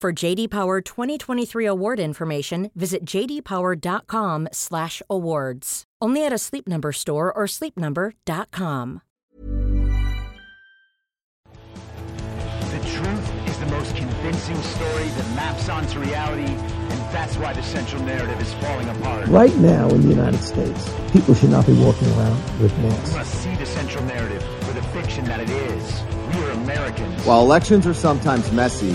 For JD Power 2023 award information, visit jdpower.com/awards. Only at a Sleep Number store or sleepnumber.com. The truth is the most convincing story that maps onto reality, and that's why the central narrative is falling apart. Right now in the United States, people should not be walking around with We masks. must see the central narrative for the fiction that it is. We are Americans. While elections are sometimes messy,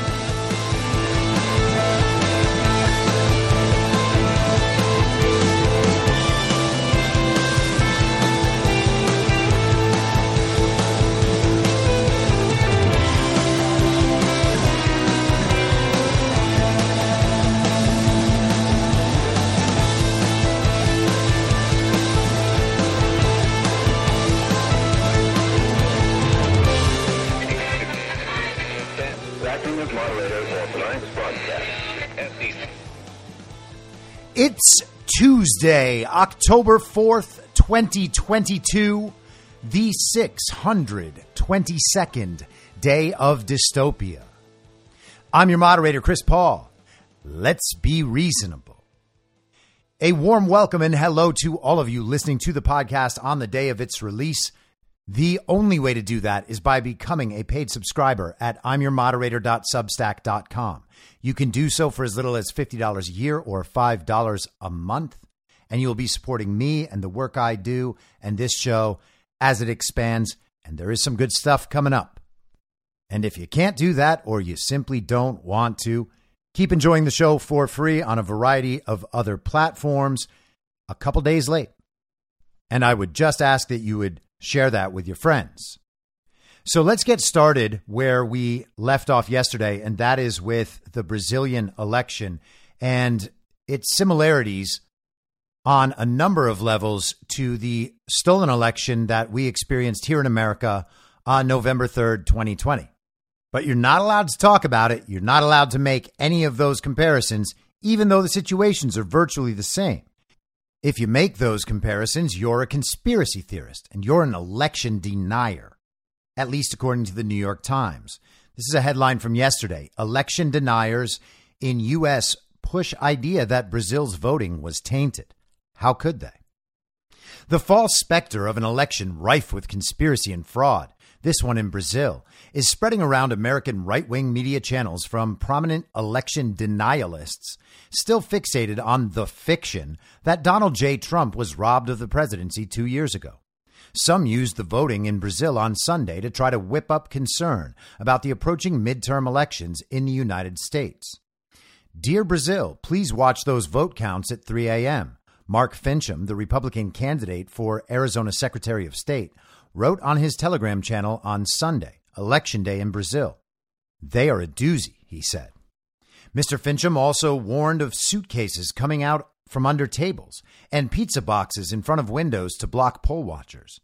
It's Tuesday, October 4th, 2022, the 622nd day of dystopia. I'm your moderator, Chris Paul. Let's be reasonable. A warm welcome and hello to all of you listening to the podcast on the day of its release. The only way to do that is by becoming a paid subscriber at imyourmoderator.substack.com. You can do so for as little as $50 a year or $5 a month, and you'll be supporting me and the work I do and this show as it expands. And there is some good stuff coming up. And if you can't do that or you simply don't want to, keep enjoying the show for free on a variety of other platforms a couple days late. And I would just ask that you would share that with your friends. So let's get started where we left off yesterday, and that is with the Brazilian election and its similarities on a number of levels to the stolen election that we experienced here in America on November 3rd, 2020. But you're not allowed to talk about it. You're not allowed to make any of those comparisons, even though the situations are virtually the same. If you make those comparisons, you're a conspiracy theorist and you're an election denier, at least according to the New York Times. This is a headline from yesterday. Election deniers in U.S. push idea that Brazil's voting was tainted. How could they? The false specter of an election rife with conspiracy and fraud, this one in Brazil, is spreading around American right wing media channels from prominent election denialists still fixated on the fiction that Donald J. Trump was robbed of the presidency two years ago. Some used the voting in Brazil on Sunday to try to whip up concern about the approaching midterm elections in the United States. Dear Brazil, please watch those vote counts at 3 a.m. Mark Finchem, the Republican candidate for Arizona Secretary of State, wrote on his Telegram channel on Sunday, Election Day in Brazil. They are a doozy, he said. Mr. Finchem also warned of suitcases coming out from under tables and pizza boxes in front of windows to block poll watchers.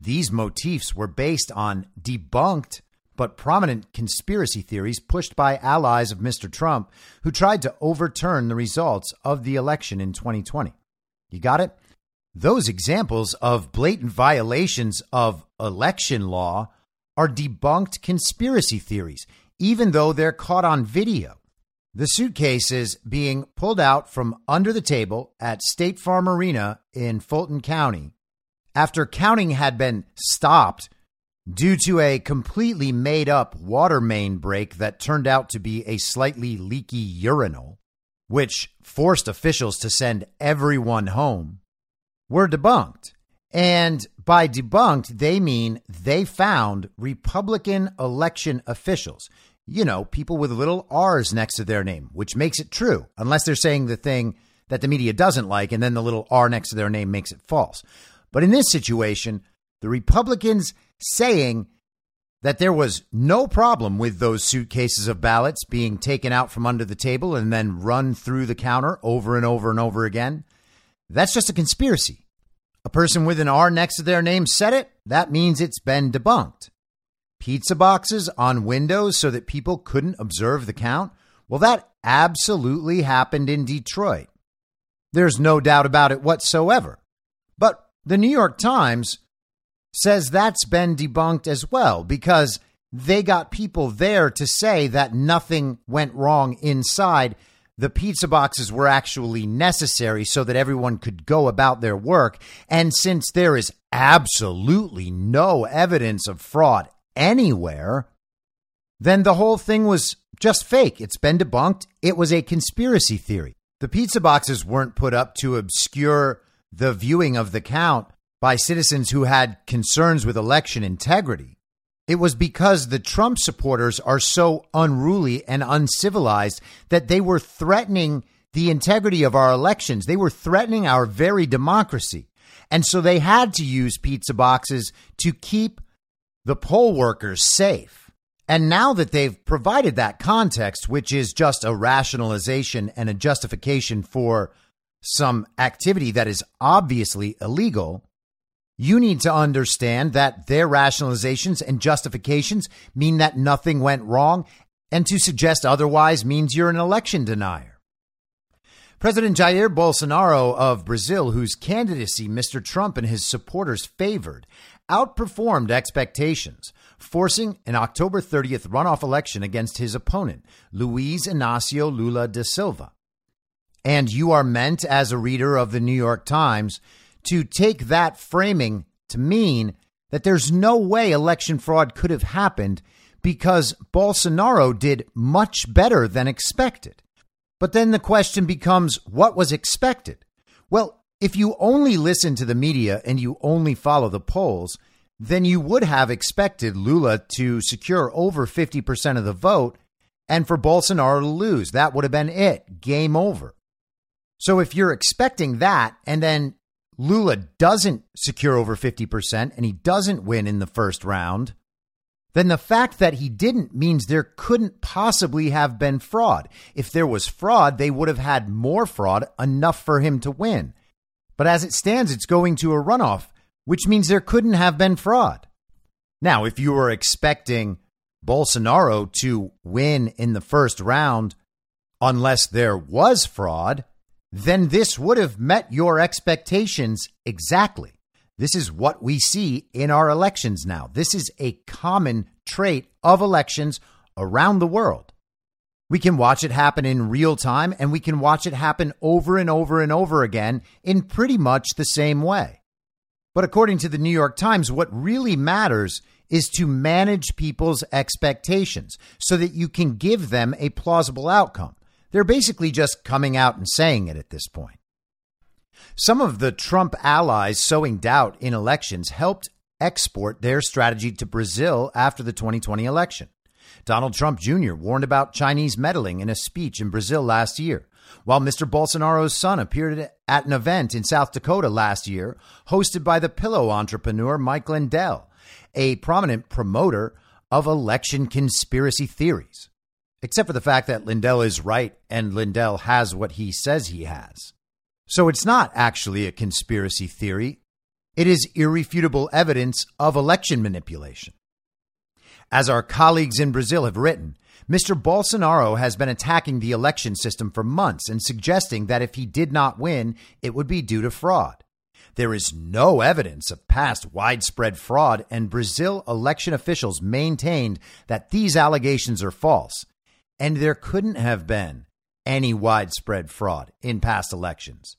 These motifs were based on debunked but prominent conspiracy theories pushed by allies of Mr. Trump who tried to overturn the results of the election in 2020. You got it? Those examples of blatant violations of election law are debunked conspiracy theories, even though they're caught on video. The suitcases being pulled out from under the table at State Farm Arena in Fulton County after counting had been stopped due to a completely made up water main break that turned out to be a slightly leaky urinal, which forced officials to send everyone home, were debunked. And by debunked, they mean they found Republican election officials, you know, people with little R's next to their name, which makes it true, unless they're saying the thing that the media doesn't like, and then the little R next to their name makes it false. But in this situation, the Republicans saying that there was no problem with those suitcases of ballots being taken out from under the table and then run through the counter over and over and over again. That's just a conspiracy. A person with an R next to their name said it. That means it's been debunked pizza boxes on windows so that people couldn't observe the count? Well, that absolutely happened in Detroit. There's no doubt about it whatsoever. But the New York Times says that's been debunked as well because they got people there to say that nothing went wrong inside. The pizza boxes were actually necessary so that everyone could go about their work. And since there is absolutely no evidence of fraud anywhere, then the whole thing was just fake. It's been debunked. It was a conspiracy theory. The pizza boxes weren't put up to obscure the viewing of the count by citizens who had concerns with election integrity. It was because the Trump supporters are so unruly and uncivilized that they were threatening the integrity of our elections. They were threatening our very democracy. And so they had to use pizza boxes to keep the poll workers safe. And now that they've provided that context, which is just a rationalization and a justification for some activity that is obviously illegal, you need to understand that their rationalizations and justifications mean that nothing went wrong, and to suggest otherwise means you're an election denier. President Jair Bolsonaro of Brazil, whose candidacy Mr. Trump and his supporters favored, outperformed expectations, forcing an October 30th runoff election against his opponent, Luiz Inácio Lula da Silva. And you are meant, as a reader of the New York Times, to take that framing to mean that there's no way election fraud could have happened because Bolsonaro did much better than expected. But then the question becomes what was expected? Well, if you only listen to the media and you only follow the polls, then you would have expected Lula to secure over 50% of the vote and for Bolsonaro to lose. That would have been it. Game over. So if you're expecting that and then Lula doesn't secure over 50% and he doesn't win in the first round, then the fact that he didn't means there couldn't possibly have been fraud. If there was fraud, they would have had more fraud, enough for him to win. But as it stands, it's going to a runoff, which means there couldn't have been fraud. Now, if you were expecting Bolsonaro to win in the first round, unless there was fraud, then this would have met your expectations exactly. This is what we see in our elections now. This is a common trait of elections around the world. We can watch it happen in real time and we can watch it happen over and over and over again in pretty much the same way. But according to the New York Times, what really matters is to manage people's expectations so that you can give them a plausible outcome. They're basically just coming out and saying it at this point. Some of the Trump allies sowing doubt in elections helped export their strategy to Brazil after the 2020 election. Donald Trump Jr. warned about Chinese meddling in a speech in Brazil last year, while Mr. Bolsonaro's son appeared at an event in South Dakota last year, hosted by the pillow entrepreneur Mike Lindell, a prominent promoter of election conspiracy theories. Except for the fact that Lindell is right and Lindell has what he says he has. So it's not actually a conspiracy theory. It is irrefutable evidence of election manipulation. As our colleagues in Brazil have written, Mr. Bolsonaro has been attacking the election system for months and suggesting that if he did not win, it would be due to fraud. There is no evidence of past widespread fraud, and Brazil election officials maintained that these allegations are false, and there couldn't have been any widespread fraud in past elections.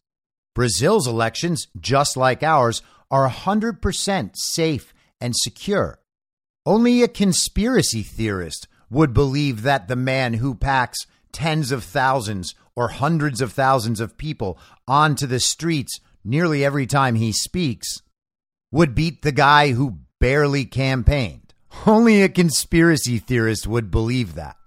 Brazil's elections, just like ours, are 100% safe and secure. Only a conspiracy theorist would believe that the man who packs tens of thousands or hundreds of thousands of people onto the streets nearly every time he speaks would beat the guy who barely campaigned. Only a conspiracy theorist would believe that.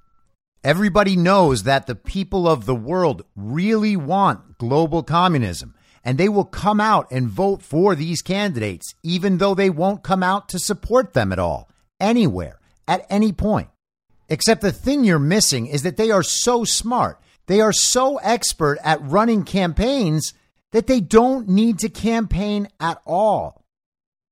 Everybody knows that the people of the world really want global communism, and they will come out and vote for these candidates, even though they won't come out to support them at all, anywhere, at any point. Except the thing you're missing is that they are so smart. They are so expert at running campaigns that they don't need to campaign at all.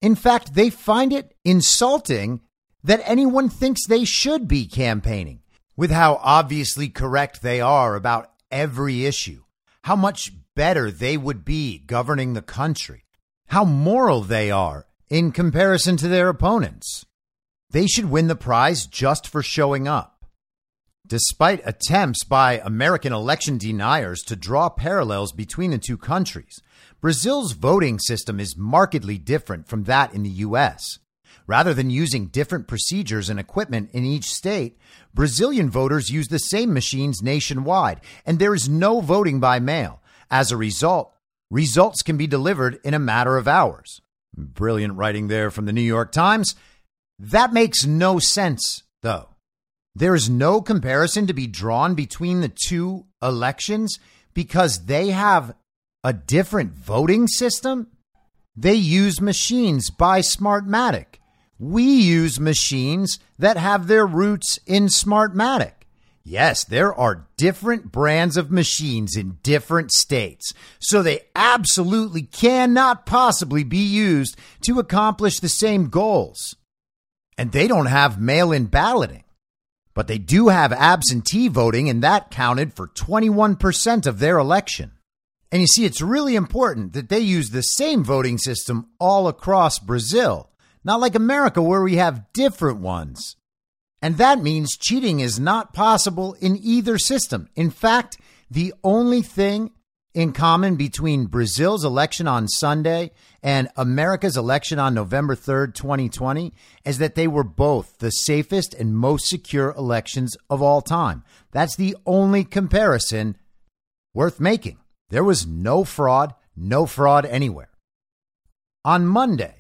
In fact, they find it insulting that anyone thinks they should be campaigning with how obviously correct they are about every issue, how much better they would be governing the country, how moral they are in comparison to their opponents. They should win the prize just for showing up. Despite attempts by American election deniers to draw parallels between the two countries, Brazil's voting system is markedly different from that in the U.S. Rather than using different procedures and equipment in each state, Brazilian voters use the same machines nationwide, and there is no voting by mail. As a result, results can be delivered in a matter of hours. Brilliant writing there from the New York Times. That makes no sense, though. There is no comparison to be drawn between the two elections because they have a different voting system. They use machines by Smartmatic. We use machines that have their roots in Smartmatic. Yes, there are different brands of machines in different states, so they absolutely cannot possibly be used to accomplish the same goals. And they don't have mail in balloting. But they do have absentee voting, and that counted for 21% of their election. And you see, it's really important that they use the same voting system all across Brazil, not like America where we have different ones. And that means cheating is not possible in either system. In fact, the only thing in common between Brazil's election on Sunday and America's election on November 3rd, 2020, is that they were both the safest and most secure elections of all time. That's the only comparison worth making. There was no fraud, no fraud anywhere. On Monday,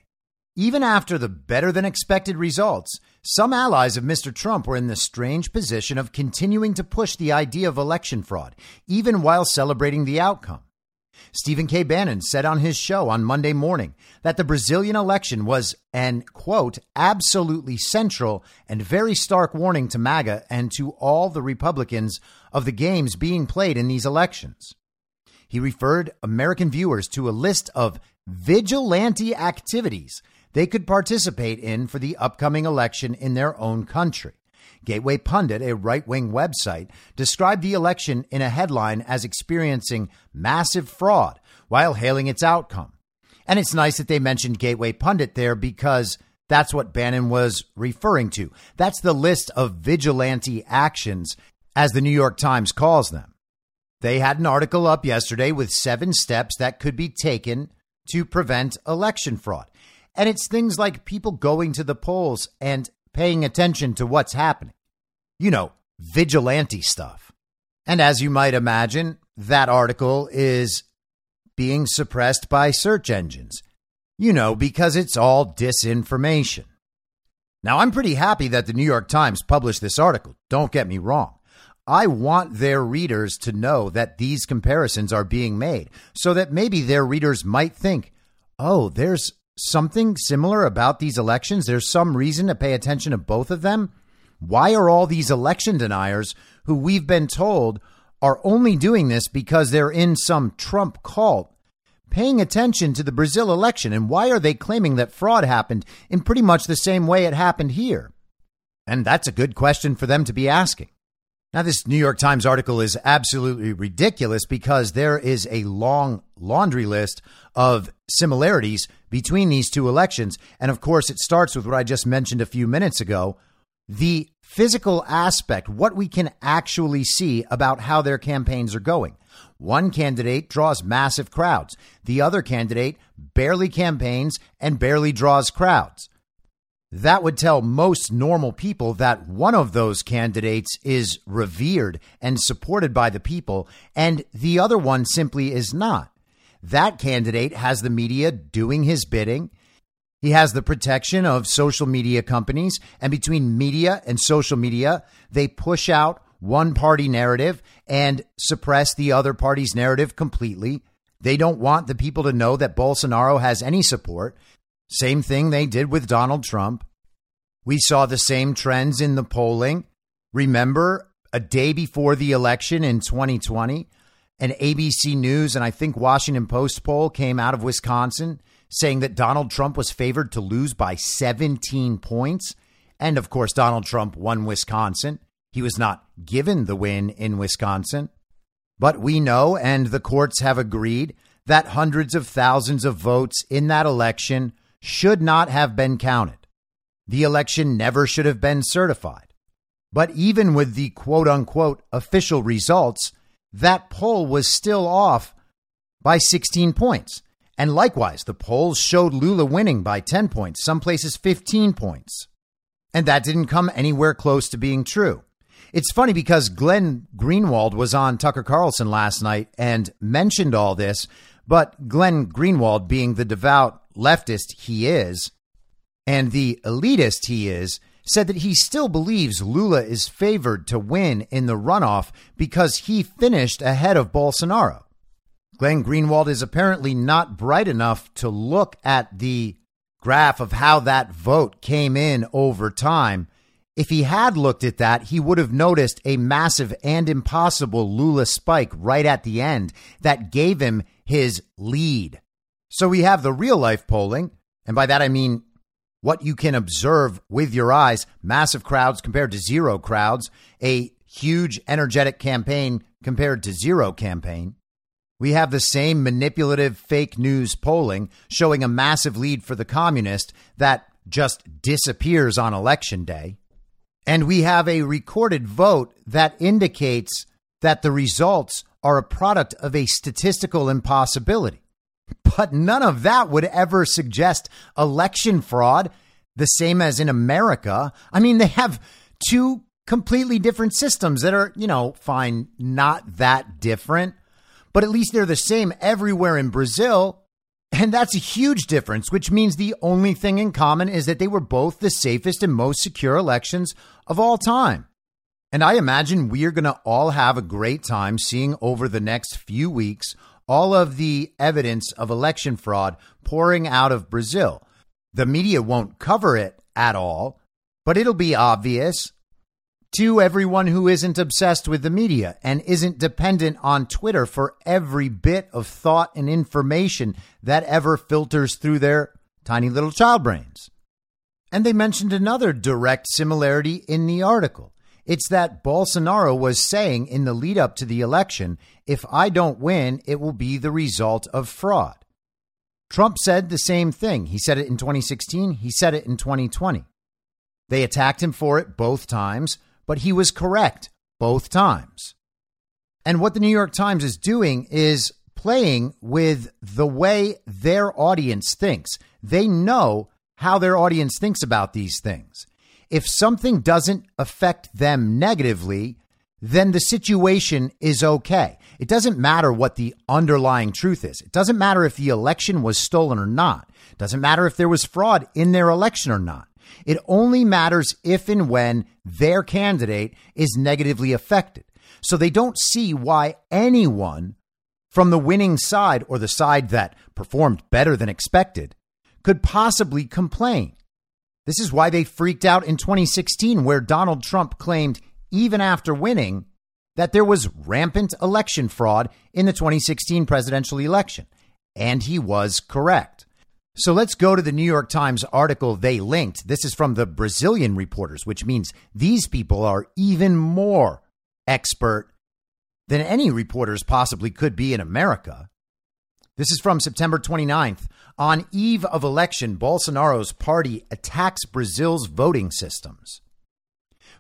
even after the better than expected results, some allies of Mr. Trump were in the strange position of continuing to push the idea of election fraud, even while celebrating the outcome. Stephen K. Bannon said on his show on Monday morning that the Brazilian election was an, quote, absolutely central and very stark warning to MAGA and to all the Republicans of the games being played in these elections. He referred American viewers to a list of vigilante activities they could participate in for the upcoming election in their own country. Gateway Pundit, a right wing website, described the election in a headline as experiencing massive fraud while hailing its outcome. And it's nice that they mentioned Gateway Pundit there because that's what Bannon was referring to. That's the list of vigilante actions, as the New York Times calls them. They had an article up yesterday with seven steps that could be taken to prevent election fraud. And it's things like people going to the polls and paying attention to what's happening. You know, vigilante stuff. And as you might imagine, that article is being suppressed by search engines. You know, because it's all disinformation. Now, I'm pretty happy that the New York Times published this article. Don't get me wrong. I want their readers to know that these comparisons are being made so that maybe their readers might think, oh, there's something similar about these elections? There's some reason to pay attention to both of them? Why are all these election deniers who we've been told are only doing this because they're in some Trump cult paying attention to the Brazil election. And why are they claiming that fraud happened in pretty much the same way it happened here? And that's a good question for them to be asking. Now, this New York Times article is absolutely ridiculous because there is a long laundry list of similarities between these two elections. And of course, it starts with what I just mentioned a few minutes ago the physical aspect, what we can actually see about how their campaigns are going. One candidate draws massive crowds, the other candidate barely campaigns and barely draws crowds that would tell most normal people that one of those candidates is revered and supported by the people, and the other one simply is not. That candidate has the media doing his bidding. He has the protection of social media companies, and between media and social media, they push out one party narrative and suppress the other party's narrative completely. They don't want the people to know that Bolsonaro has any support. Same thing they did with Donald Trump. We saw the same trends in the polling. Remember, a day before the election in 2020, an ABC News and I think Washington Post poll came out of Wisconsin saying that Donald Trump was favored to lose by 17 points. And of course, Donald Trump won Wisconsin. He was not given the win in Wisconsin. But we know, and the courts have agreed, that hundreds of thousands of votes in that election should not have been counted. The election never should have been certified. But even with the quote unquote official results, that poll was still off by 16 points. And likewise, the polls showed Lula winning by 10 points, some places 15 points. And that didn't come anywhere close to being true. It's funny because Glenn Greenwald was on Tucker Carlson last night and mentioned all this, but Glenn Greenwald, being the devout leftist he is, and the elitist he is, said that he still believes Lula is favored to win in the runoff because he finished ahead of Bolsonaro. Glenn Greenwald is apparently not bright enough to look at the graph of how that vote came in over time if he had looked at that, he would have noticed a massive and impossible Lula spike right at the end that gave him his lead. So we have the real life polling, and by that I mean what you can observe with your eyes massive crowds compared to zero crowds, a huge energetic campaign compared to zero campaign. We have the same manipulative fake news polling showing a massive lead for the communist that just disappears on election day. And we have a recorded vote that indicates that the results are a product of a statistical impossibility. But none of that would ever suggest election fraud, the same as in America. I mean, they have two completely different systems that are, you know, fine, not that different, but at least they're the same everywhere in Brazil. And that's a huge difference, which means the only thing in common is that they were both the safest and most secure elections of all time. And I imagine we are going to all have a great time seeing over the next few weeks all of the evidence of election fraud pouring out of Brazil. The media won't cover it at all, but it'll be obvious to everyone who isn't obsessed with the media and isn't dependent on Twitter for every bit of thought and information that ever filters through their tiny little child brains. And they mentioned another direct similarity in the article. It's that Bolsonaro was saying in the lead up to the election if I don't win, it will be the result of fraud. Trump said the same thing. He said it in 2016, he said it in 2020. They attacked him for it both times but he was correct both times. And what the New York Times is doing is playing with the way their audience thinks. They know how their audience thinks about these things. If something doesn't affect them negatively, then the situation is okay. It doesn't matter what the underlying truth is. It doesn't matter if the election was stolen or not. It doesn't matter if there was fraud in their election or not. It only matters if and when their candidate is negatively affected. So they don't see why anyone from the winning side or the side that performed better than expected could possibly complain. This is why they freaked out in 2016, where Donald Trump claimed, even after winning, that there was rampant election fraud in the 2016 presidential election. And he was correct. So let's go to the New York Times article they linked. This is from the Brazilian reporters, which means these people are even more expert than any reporters possibly could be in America. This is from September 29th. On eve of election, Bolsonaro's party attacks Brazil's voting systems.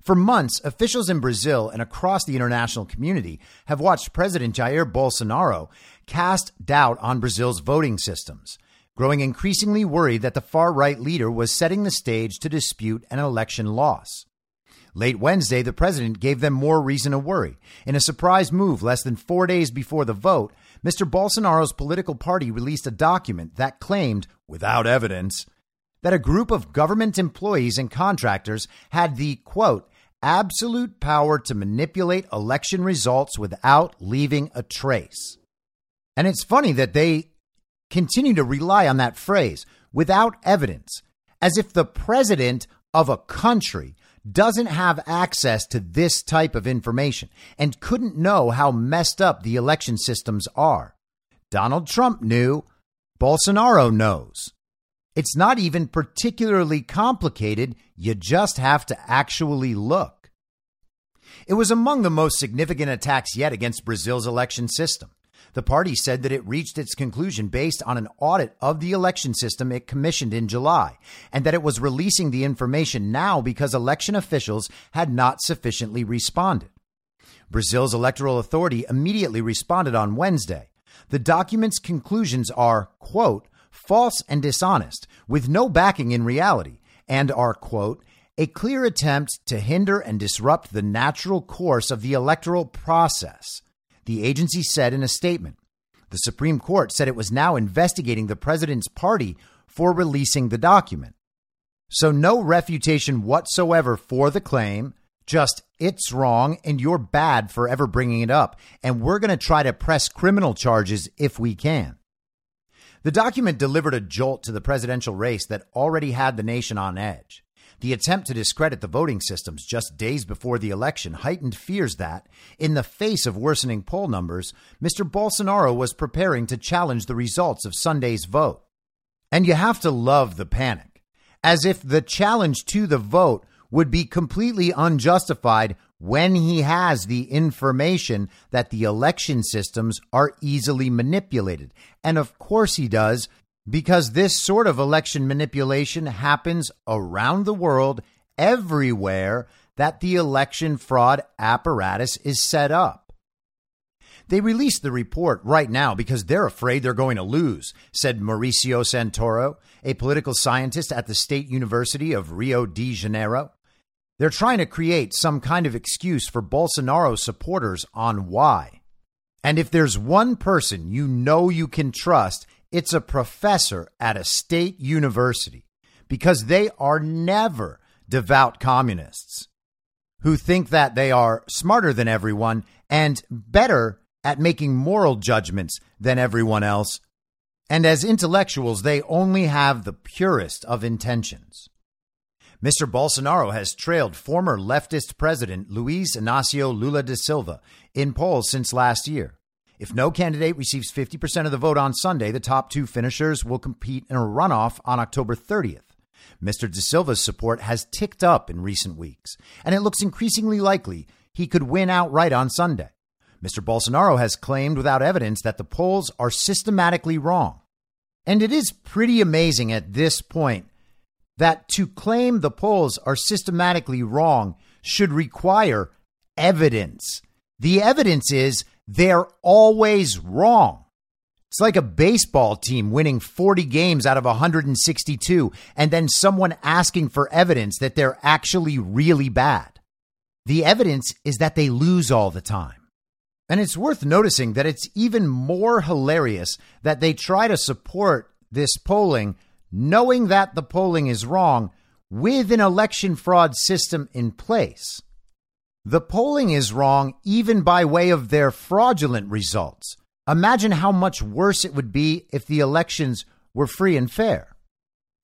For months, officials in Brazil and across the international community have watched President Jair Bolsonaro cast doubt on Brazil's voting systems, growing increasingly worried that the far right leader was setting the stage to dispute an election loss. Late Wednesday, the president gave them more reason to worry. In a surprise move less than four days before the vote, Mr. Bolsonaro's political party released a document that claimed, without evidence, that a group of government employees and contractors had the, quote, absolute power to manipulate election results without leaving a trace. And it's funny that they continue to rely on that phrase, without evidence, as if the president of a country doesn't have access to this type of information and couldn't know how messed up the election systems are. Donald Trump knew. Bolsonaro knows. It's not even particularly complicated. You just have to actually look. It was among the most significant attacks yet against Brazil's election system. The party said that it reached its conclusion based on an audit of the election system it commissioned in July, and that it was releasing the information now because election officials had not sufficiently responded. Brazil's electoral authority immediately responded on Wednesday. The document's conclusions are, quote, false and dishonest, with no backing in reality, and are, quote, a clear attempt to hinder and disrupt the natural course of the electoral process, the agency said in a statement. The Supreme Court said it was now investigating the president's party for releasing the document. So, no refutation whatsoever for the claim, just it's wrong and you're bad for ever bringing it up. And we're going to try to press criminal charges if we can. The document delivered a jolt to the presidential race that already had the nation on edge. The attempt to discredit the voting systems just days before the election heightened fears that, in the face of worsening poll numbers, Mr. Bolsonaro was preparing to challenge the results of Sunday's vote. And you have to love the panic, as if the challenge to the vote would be completely unjustified when he has the information that the election systems are easily manipulated. And of course he does, because this sort of election manipulation happens around the world, everywhere that the election fraud apparatus is set up. They released the report right now because they're afraid they're going to lose, said Mauricio Santoro, a political scientist at the State University of Rio de Janeiro. They're trying to create some kind of excuse for Bolsonaro supporters on why. And if there's one person you know you can trust, it's a professor at a state university because they are never devout communists who think that they are smarter than everyone and better at making moral judgments than everyone else. And as intellectuals, they only have the purest of intentions. Mr. Bolsonaro has trailed former leftist president Luiz Inácio Lula da Silva in polls since last year. If no candidate receives 50% of the vote on Sunday, the top two finishers will compete in a runoff on October 30th. Mr. De Silva's support has ticked up in recent weeks, and it looks increasingly likely he could win outright on Sunday. Mr. Bolsonaro has claimed without evidence that the polls are systematically wrong. And it is pretty amazing at this point that to claim the polls are systematically wrong should require evidence. The evidence is they're always wrong. It's like a baseball team winning 40 games out of 162 and then someone asking for evidence that they're actually really bad. The evidence is that they lose all the time. And it's worth noticing that it's even more hilarious that they try to support this polling knowing that the polling is wrong with an election fraud system in place. The polling is wrong even by way of their fraudulent results. Imagine how much worse it would be if the elections were free and fair.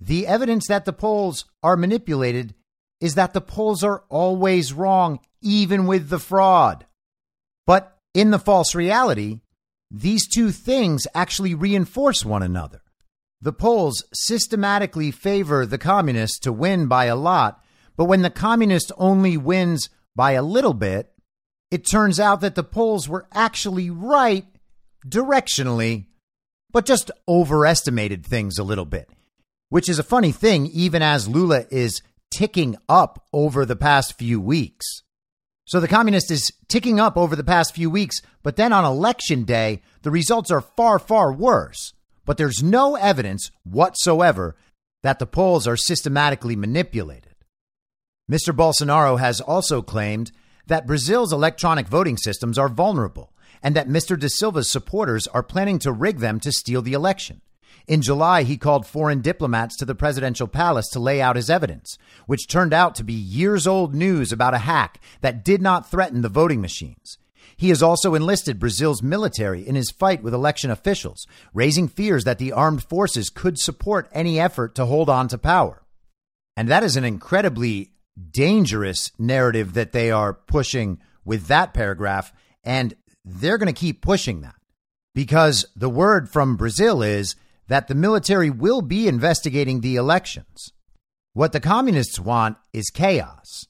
The evidence that the polls are manipulated is that the polls are always wrong, even with the fraud. But in the false reality, these two things actually reinforce one another. The polls systematically favor the communists to win by a lot, but when the communist only wins by a little bit, it turns out that the polls were actually right directionally, but just overestimated things a little bit, which is a funny thing, even as Lula is ticking up over the past few weeks. So the communist is ticking up over the past few weeks, but then on election day, the results are far, far worse. But there's no evidence whatsoever that the polls are systematically manipulated. Mr. Bolsonaro has also claimed that Brazil's electronic voting systems are vulnerable and that Mr. Da Silva's supporters are planning to rig them to steal the election. In July, he called foreign diplomats to the presidential palace to lay out his evidence, which turned out to be years old news about a hack that did not threaten the voting machines. He has also enlisted Brazil's military in his fight with election officials, raising fears that the armed forces could support any effort to hold on to power. And that is an incredibly dangerous narrative that they are pushing with that paragraph. And they're going to keep pushing that because the word from Brazil is that the military will be investigating the elections. What the communists want is chaos.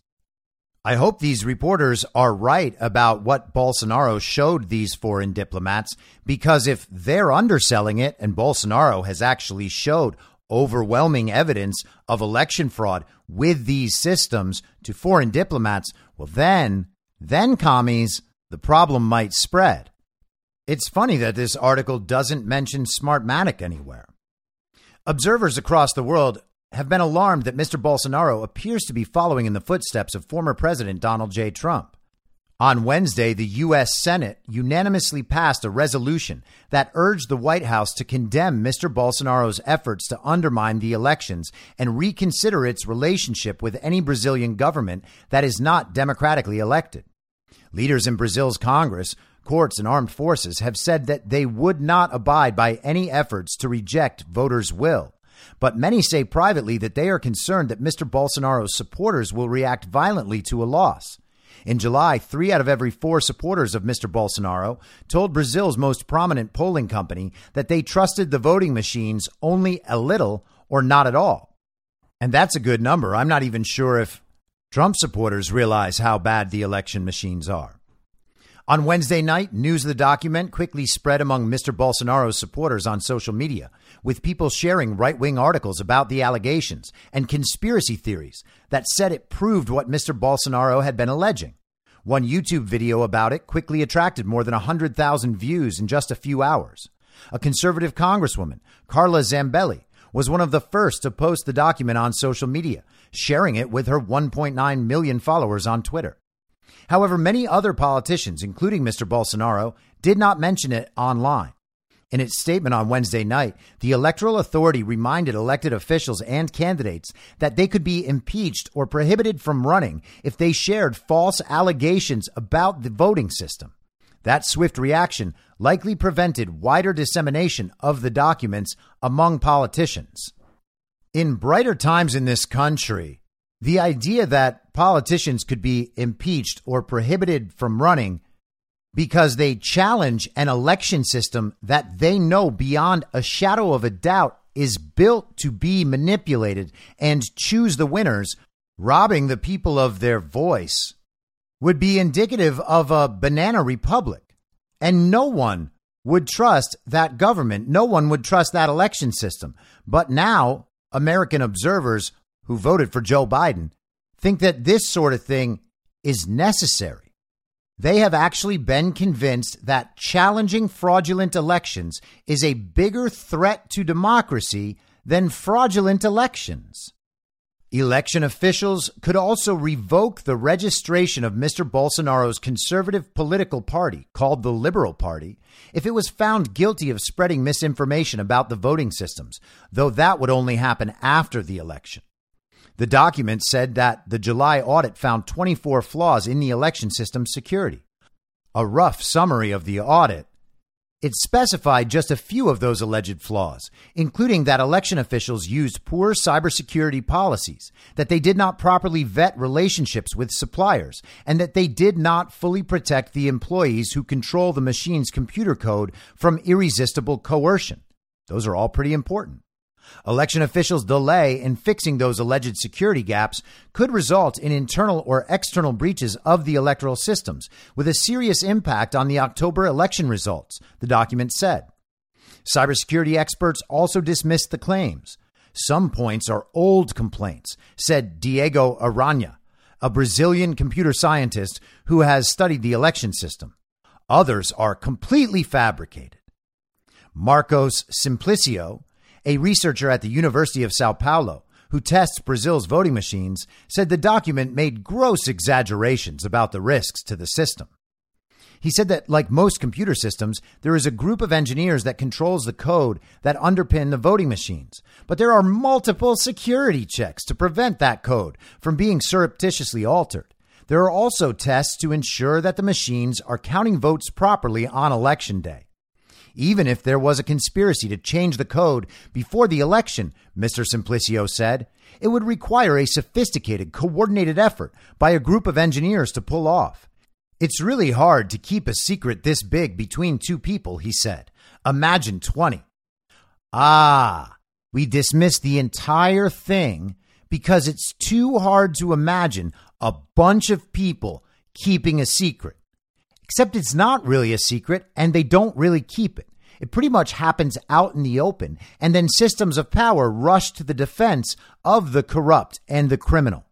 I hope these reporters are right about what Bolsonaro showed these foreign diplomats, because if they're underselling it and Bolsonaro has actually showed overwhelming evidence of election fraud with these systems to foreign diplomats, well, then, then commies, the problem might spread. It's funny that this article doesn't mention Smartmatic anywhere. Observers across the world have been alarmed that Mr. Bolsonaro appears to be following in the footsteps of former President Donald J. Trump. On Wednesday, the U.S. Senate unanimously passed a resolution that urged the White House to condemn Mr. Bolsonaro's efforts to undermine the elections and reconsider its relationship with any Brazilian government that is not democratically elected. Leaders in Brazil's Congress courts, and armed forces have said that they would not abide by any efforts to reject voters' will. But many say privately that they are concerned that Mr. Bolsonaro's supporters will react violently to a loss. In July, three out of every four supporters of Mr. Bolsonaro told Brazil's most prominent polling company that they trusted the voting machines only a little or not at all. And that's a good number. I'm not even sure if Trump supporters realize how bad the election machines are. On Wednesday night, news of the document quickly spread among Mr. Bolsonaro's supporters on social media, with people sharing right wing articles about the allegations and conspiracy theories that said it proved what Mr. Bolsonaro had been alleging. One YouTube video about it quickly attracted more than 100,000 views in just a few hours. A conservative congresswoman, Carla Zambelli, was one of the first to post the document on social media, sharing it with her 1.9 million followers on Twitter. However, many other politicians, including Mr. Bolsonaro, did not mention it online. In its statement on Wednesday night, the Electoral Authority reminded elected officials and candidates that they could be impeached or prohibited from running if they shared false allegations about the voting system. That swift reaction likely prevented wider dissemination of the documents among politicians. In brighter times in this country, the idea that politicians could be impeached or prohibited from running because they challenge an election system that they know beyond a shadow of a doubt is built to be manipulated and choose the winners, robbing the people of their voice, would be indicative of a banana republic. And no one would trust that government. No one would trust that election system. But now, American observers who voted for Joe Biden think that this sort of thing is necessary. They have actually been convinced that challenging fraudulent elections is a bigger threat to democracy than fraudulent elections. Election officials could also revoke the registration of Mr. Bolsonaro's conservative political party, called the Liberal Party, if it was found guilty of spreading misinformation about the voting systems, though that would only happen after the election. The document said that the July audit found 24 flaws in the election system's security. A rough summary of the audit It specified just a few of those alleged flaws, including that election officials used poor cybersecurity policies, that they did not properly vet relationships with suppliers, and that they did not fully protect the employees who control the machine's computer code from irresistible coercion. Those are all pretty important. Election officials' delay in fixing those alleged security gaps could result in internal or external breaches of the electoral systems, with a serious impact on the October election results, the document said. Cybersecurity experts also dismissed the claims. Some points are old complaints, said Diego Aranha, a Brazilian computer scientist who has studied the election system. Others are completely fabricated. Marcos Simplicio, a researcher at the University of Sao Paulo who tests Brazil's voting machines, said the document made gross exaggerations about the risks to the system. He said that, like most computer systems, there is a group of engineers that controls the code that underpin the voting machines. But there are multiple security checks to prevent that code from being surreptitiously altered. There are also tests to ensure that the machines are counting votes properly on election day. Even if there was a conspiracy to change the code before the election, Mr. Simplicio said, it would require a sophisticated, coordinated effort by a group of engineers to pull off. It's really hard to keep a secret this big between two people, he said. Imagine 20. Ah, we dismiss the entire thing because it's too hard to imagine a bunch of people keeping a secret. Except it's not really a secret and they don't really keep it. It pretty much happens out in the open, and then systems of power rush to the defense of the corrupt and the criminal.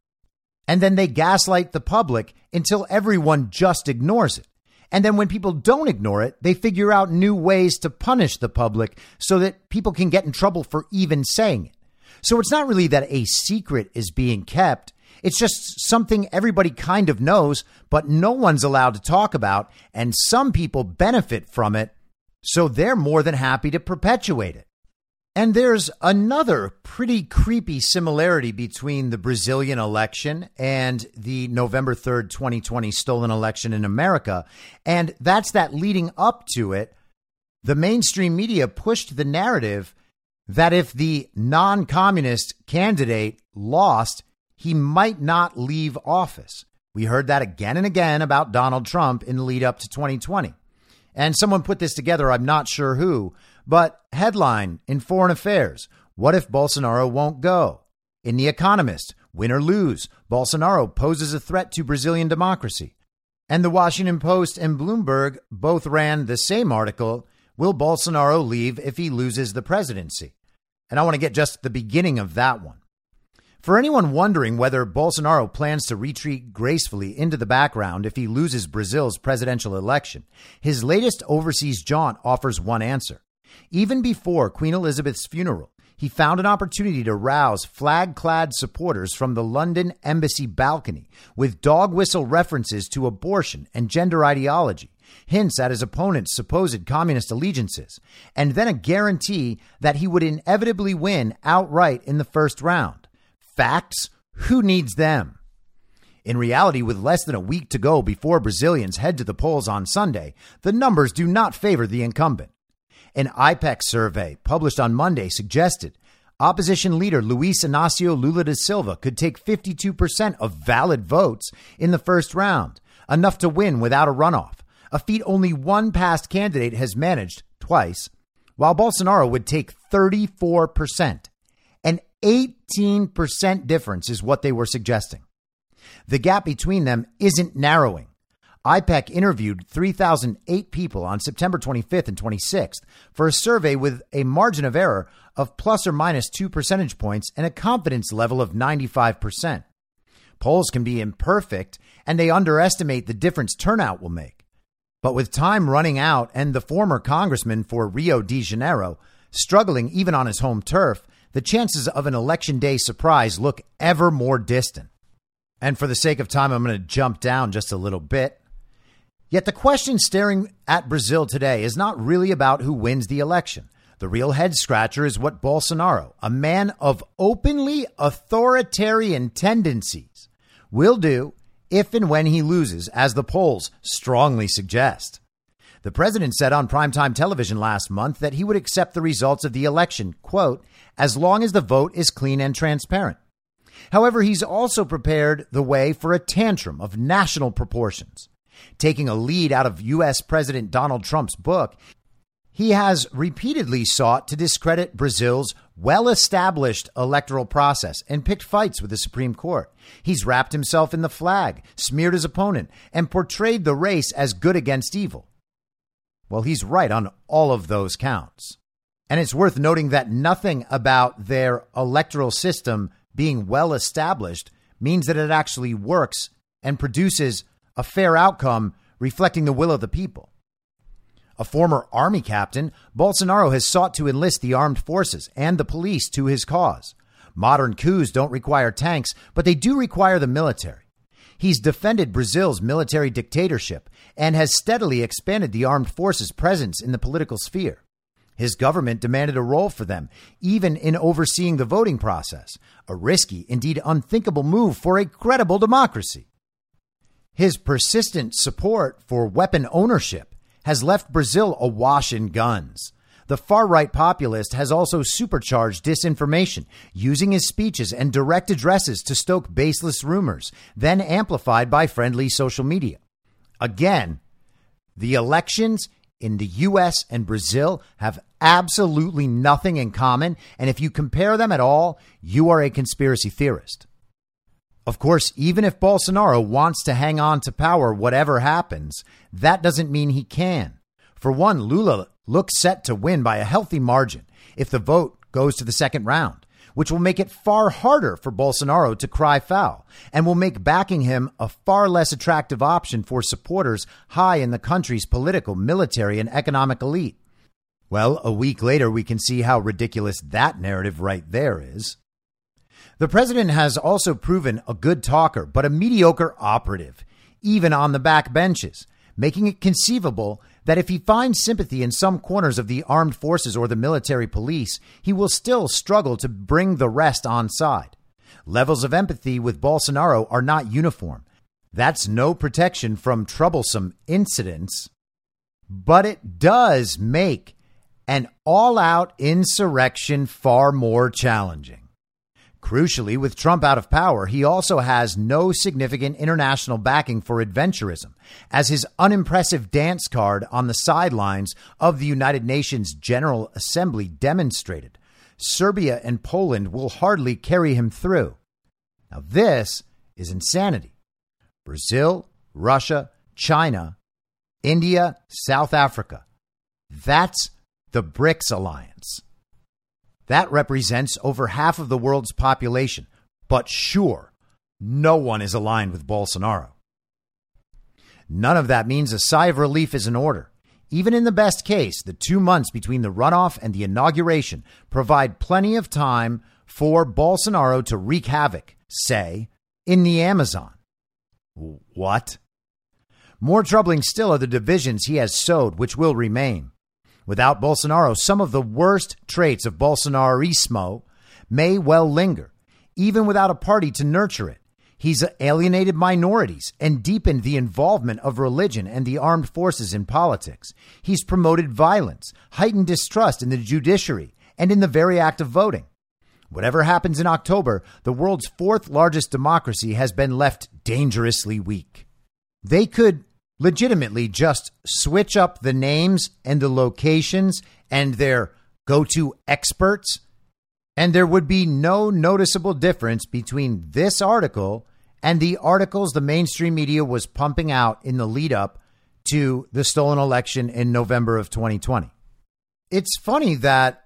And then they gaslight the public until everyone just ignores it. And then when people don't ignore it, they figure out new ways to punish the public so that people can get in trouble for even saying it. So it's not really that a secret is being kept. It's just something everybody kind of knows, but no one's allowed to talk about. And some people benefit from it so they're more than happy to perpetuate it. And there's another pretty creepy similarity between the Brazilian election and the November 3rd, 2020 stolen election in America. And that's that leading up to it, the mainstream media pushed the narrative that if the non communist candidate lost, he might not leave office. We heard that again and again about Donald Trump in the lead up to 2020. And someone put this together, I'm not sure who, but headline in Foreign Affairs What if Bolsonaro won't go? In The Economist, win or lose, Bolsonaro poses a threat to Brazilian democracy. And the Washington Post and Bloomberg both ran the same article Will Bolsonaro leave if he loses the presidency? And I want to get just the beginning of that one. For anyone wondering whether Bolsonaro plans to retreat gracefully into the background if he loses Brazil's presidential election, his latest overseas jaunt offers one answer. Even before Queen Elizabeth's funeral, he found an opportunity to rouse flag clad supporters from the London embassy balcony with dog whistle references to abortion and gender ideology, hints at his opponent's supposed communist allegiances, and then a guarantee that he would inevitably win outright in the first round. Facts? Who needs them? In reality, with less than a week to go before Brazilians head to the polls on Sunday, the numbers do not favor the incumbent. An IPEC survey published on Monday suggested opposition leader Luiz Inácio Lula da Silva could take 52% of valid votes in the first round, enough to win without a runoff, a feat only one past candidate has managed twice, while Bolsonaro would take 34%. 18% difference is what they were suggesting. The gap between them isn't narrowing. IPEC interviewed 3,008 people on September 25th and 26th for a survey with a margin of error of plus or minus two percentage points and a confidence level of 95%. Polls can be imperfect and they underestimate the difference turnout will make. But with time running out and the former congressman for Rio de Janeiro struggling even on his home turf, the chances of an election day surprise look ever more distant. And for the sake of time, I'm going to jump down just a little bit. Yet the question staring at Brazil today is not really about who wins the election. The real head scratcher is what Bolsonaro, a man of openly authoritarian tendencies, will do if and when he loses, as the polls strongly suggest. The president said on primetime television last month that he would accept the results of the election, quote, as long as the vote is clean and transparent. However, he's also prepared the way for a tantrum of national proportions. Taking a lead out of U.S. President Donald Trump's book, he has repeatedly sought to discredit Brazil's well established electoral process and picked fights with the Supreme Court. He's wrapped himself in the flag, smeared his opponent, and portrayed the race as good against evil. Well, he's right on all of those counts. And it's worth noting that nothing about their electoral system being well established means that it actually works and produces a fair outcome reflecting the will of the people. A former army captain, Bolsonaro has sought to enlist the armed forces and the police to his cause. Modern coups don't require tanks, but they do require the military. He's defended Brazil's military dictatorship and has steadily expanded the armed forces' presence in the political sphere. His government demanded a role for them, even in overseeing the voting process, a risky, indeed unthinkable move for a credible democracy. His persistent support for weapon ownership has left Brazil awash in guns. The far right populist has also supercharged disinformation, using his speeches and direct addresses to stoke baseless rumors, then amplified by friendly social media. Again, the elections in the US and Brazil have absolutely nothing in common, and if you compare them at all, you are a conspiracy theorist. Of course, even if Bolsonaro wants to hang on to power, whatever happens, that doesn't mean he can. For one, Lula looks set to win by a healthy margin if the vote goes to the second round, which will make it far harder for Bolsonaro to cry foul and will make backing him a far less attractive option for supporters high in the country's political, military, and economic elite. Well, a week later, we can see how ridiculous that narrative right there is. The president has also proven a good talker, but a mediocre operative, even on the back benches, making it conceivable that if he finds sympathy in some corners of the armed forces or the military police, he will still struggle to bring the rest on side. Levels of empathy with Bolsonaro are not uniform. That's no protection from troublesome incidents, but it does make an all out insurrection far more challenging. Crucially, with Trump out of power, he also has no significant international backing for adventurism, as his unimpressive dance card on the sidelines of the United Nations General Assembly demonstrated. Serbia and Poland will hardly carry him through. Now, this is insanity. Brazil, Russia, China, India, South Africa. That's the BRICS alliance. That represents over half of the world's population. But sure, no one is aligned with Bolsonaro. None of that means a sigh of relief is in order. Even in the best case, the two months between the runoff and the inauguration provide plenty of time for Bolsonaro to wreak havoc, say, in the Amazon. What? More troubling still are the divisions he has sowed, which will remain. Without Bolsonaro, some of the worst traits of Bolsonarismo may well linger, even without a party to nurture it. He's alienated minorities and deepened the involvement of religion and the armed forces in politics. He's promoted violence, heightened distrust in the judiciary, and in the very act of voting. Whatever happens in October, the world's fourth largest democracy has been left dangerously weak. They could legitimately just switch up the names and the locations and their go to experts, and there would be no noticeable difference between this article and the articles the mainstream media was pumping out in the lead up to the stolen election in November of 2020. It's funny that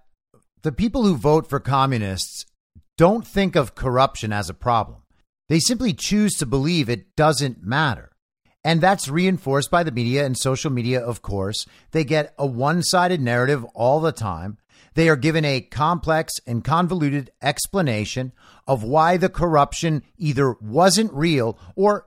the people who vote for communists don't think of corruption as a problem. They simply choose to believe it doesn't matter. And that's reinforced by the media and social media, of course. They get a one sided narrative all the time. They are given a complex and convoluted explanation of why the corruption either wasn't real or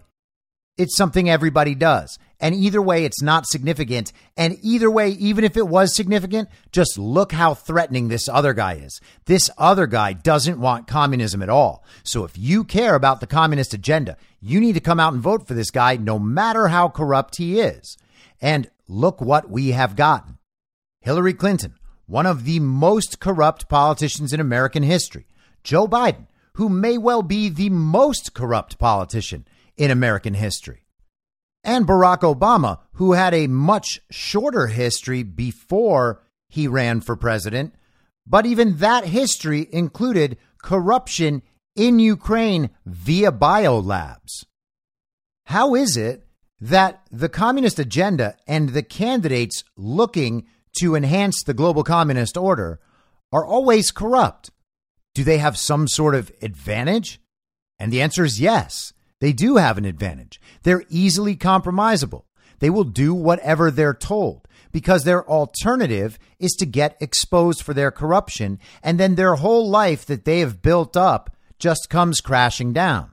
it's something everybody does. And either way, it's not significant. And either way, even if it was significant, just look how threatening this other guy is. This other guy doesn't want communism at all. So if you care about the communist agenda, you need to come out and vote for this guy, no matter how corrupt he is. And look what we have gotten. Hillary Clinton, one of the most corrupt politicians in American history. Joe Biden, who may well be the most corrupt politician in American history. And Barack Obama, who had a much shorter history before he ran for president, but even that history included corruption in Ukraine via biolabs. How is it that the communist agenda and the candidates looking to enhance the global communist order are always corrupt? Do they have some sort of advantage? And the answer is yes, they do have an advantage. They're easily compromisable. They will do whatever they're told because their alternative is to get exposed for their corruption, and then their whole life that they have built up just comes crashing down.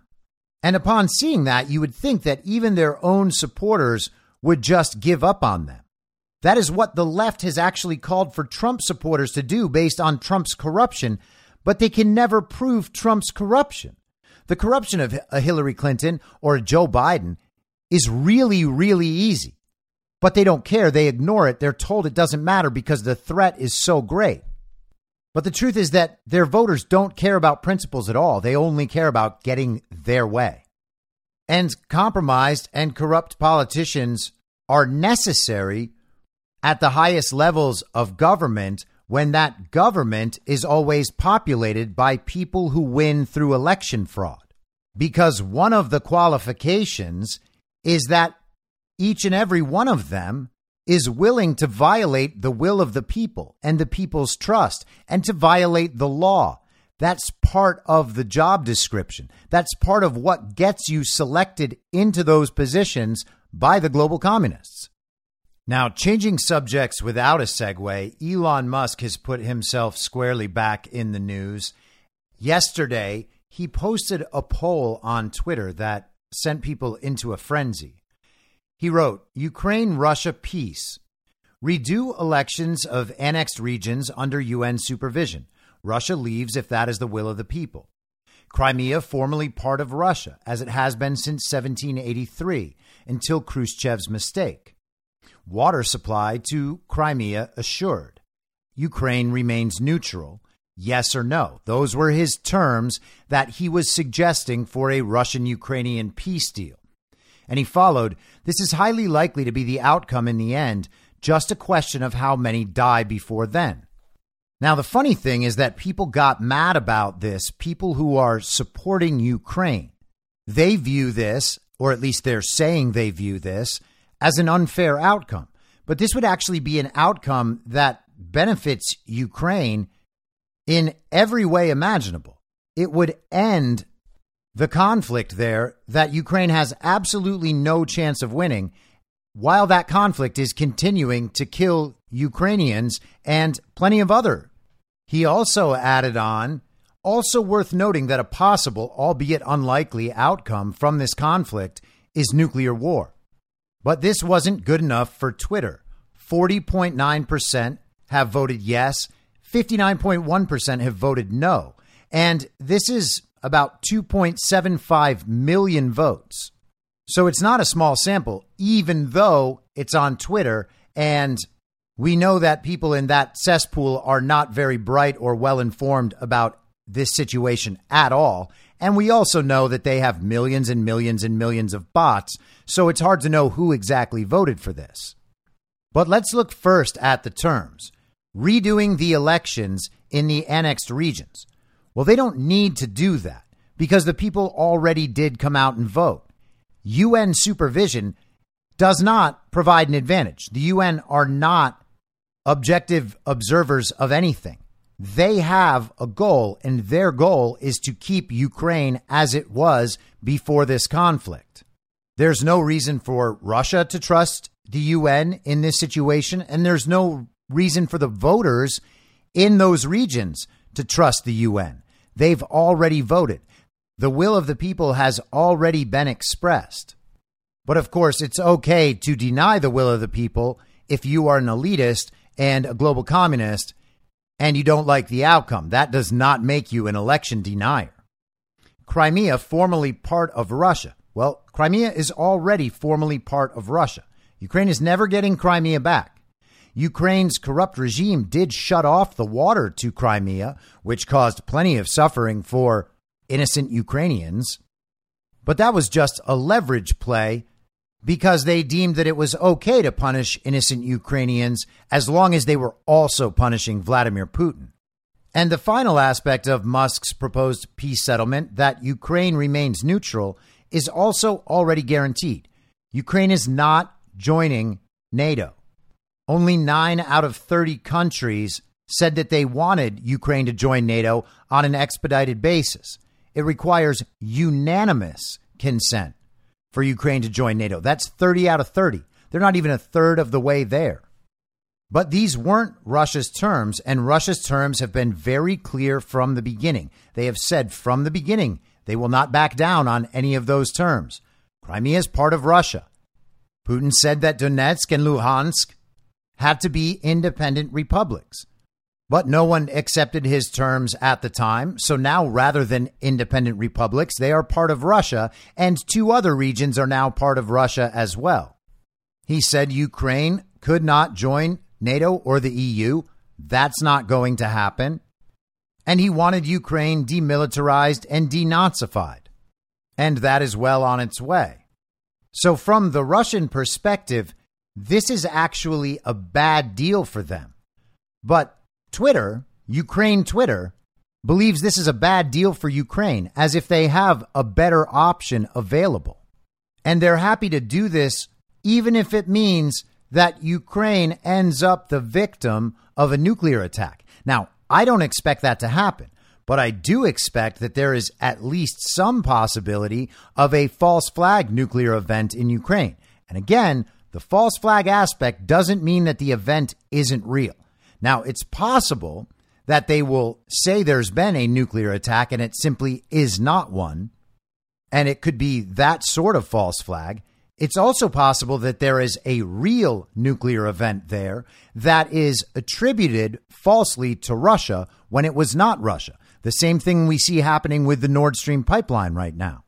And upon seeing that, you would think that even their own supporters would just give up on them. That is what the left has actually called for Trump supporters to do based on Trump's corruption, but they can never prove Trump's corruption. The corruption of a uh, Hillary Clinton or a Joe Biden is really, really easy, but they don't care. They ignore it. They're told it doesn't matter because the threat is so great. But the truth is that their voters don't care about principles at all. They only care about getting their way. And compromised and corrupt politicians are necessary at the highest levels of government when that government is always populated by people who win through election fraud. Because one of the qualifications is that each and every one of them is willing to violate the will of the people and the people's trust and to violate the law. That's part of the job description. That's part of what gets you selected into those positions by the global communists. Now, changing subjects without a segue, Elon Musk has put himself squarely back in the news. Yesterday, he posted a poll on Twitter that sent people into a frenzy. He wrote Ukraine Russia peace. Redo elections of annexed regions under UN supervision. Russia leaves if that is the will of the people. Crimea formerly part of Russia, as it has been since 1783, until Khrushchev's mistake water supply to Crimea assured. Ukraine remains neutral. Yes or no? Those were his terms that he was suggesting for a Russian Ukrainian peace deal. And he followed this is highly likely to be the outcome in the end, just a question of how many die before then. Now, the funny thing is that people got mad about this, people who are supporting Ukraine. They view this, or at least they're saying they view this, as an unfair outcome. But this would actually be an outcome that benefits Ukraine in every way imaginable. It would end the conflict there that Ukraine has absolutely no chance of winning while that conflict is continuing to kill Ukrainians and plenty of other. He also added on, also worth noting that a possible, albeit unlikely, outcome from this conflict is nuclear war. But this wasn't good enough for Twitter. 40.9% have voted yes, 59.1% have voted no. And this is about 2.75 million votes. So it's not a small sample, even though it's on Twitter. And we know that people in that cesspool are not very bright or well informed about this situation at all. And we also know that they have millions and millions and millions of bots, so it's hard to know who exactly voted for this. But let's look first at the terms. Redoing the elections in the annexed regions. Well, they don't need to do that because the people already did come out and vote. UN supervision does not provide an advantage. The UN are not objective observers of anything. They have a goal, and their goal is to keep Ukraine as it was before this conflict. There's no reason for Russia to trust the UN in this situation, and there's no reason for the voters in those regions to trust the UN. They've already voted. The will of the people has already been expressed. But of course, it's okay to deny the will of the people if you are an elitist and a global communist and you don't like the outcome. That does not make you an election denier. Crimea, formerly part of Russia. Well, Crimea is already formally part of Russia. Ukraine is never getting Crimea back. Ukraine's corrupt regime did shut off the water to Crimea, which caused plenty of suffering for innocent Ukrainians. But that was just a leverage play because they deemed that it was okay to punish innocent Ukrainians as long as they were also punishing Vladimir Putin. And the final aspect of Musk's proposed peace settlement that Ukraine remains neutral is also already guaranteed. Ukraine is not joining NATO. Only nine out of 30 countries said that they wanted Ukraine to join NATO on an expedited basis. It requires unanimous consent for Ukraine to join NATO. That's 30 out of 30. They're not even a third of the way there. But these weren't Russia's terms, and Russia's terms have been very clear from the beginning. They have said from the beginning they will not back down on any of those terms. Crimea is part of Russia. Putin said that Donetsk and Luhansk had to be independent republics. But no one accepted his terms at the time. So now, rather than independent republics, they are part of Russia, and two other regions are now part of Russia as well. He said Ukraine could not join NATO or the EU. That's not going to happen. And he wanted Ukraine demilitarized and denazified. And that is well on its way. So, from the Russian perspective, this is actually a bad deal for them. But Twitter, Ukraine Twitter, believes this is a bad deal for Ukraine, as if they have a better option available. And they're happy to do this, even if it means that Ukraine ends up the victim of a nuclear attack. Now, I don't expect that to happen, but I do expect that there is at least some possibility of a false flag nuclear event in Ukraine. And again, the false flag aspect doesn't mean that the event isn't real. Now, it's possible that they will say there's been a nuclear attack and it simply is not one, and it could be that sort of false flag. It's also possible that there is a real nuclear event there that is attributed falsely to Russia when it was not Russia. The same thing we see happening with the Nord Stream pipeline right now.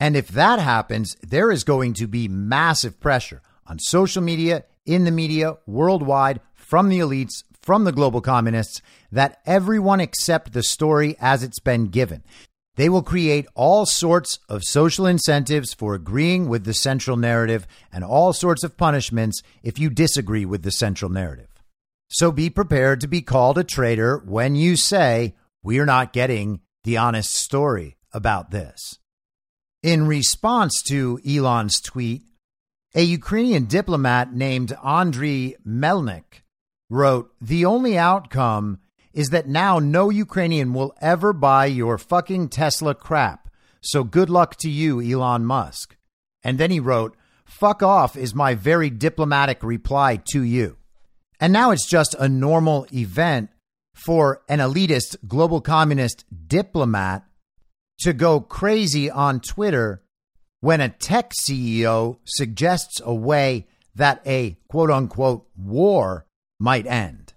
And if that happens, there is going to be massive pressure on social media, in the media, worldwide, from the elites, from the global communists that everyone accept the story as it's been given. They will create all sorts of social incentives for agreeing with the central narrative and all sorts of punishments if you disagree with the central narrative. So be prepared to be called a traitor when you say, We're not getting the honest story about this. In response to Elon's tweet, a Ukrainian diplomat named Andriy Melnyk wrote, The only outcome is that now no Ukrainian will ever buy your fucking Tesla crap. So good luck to you, Elon Musk. And then he wrote, Fuck off is my very diplomatic reply to you. And now it's just a normal event for an elitist global communist diplomat to go crazy on Twitter when a tech CEO suggests a way that a quote unquote war might end.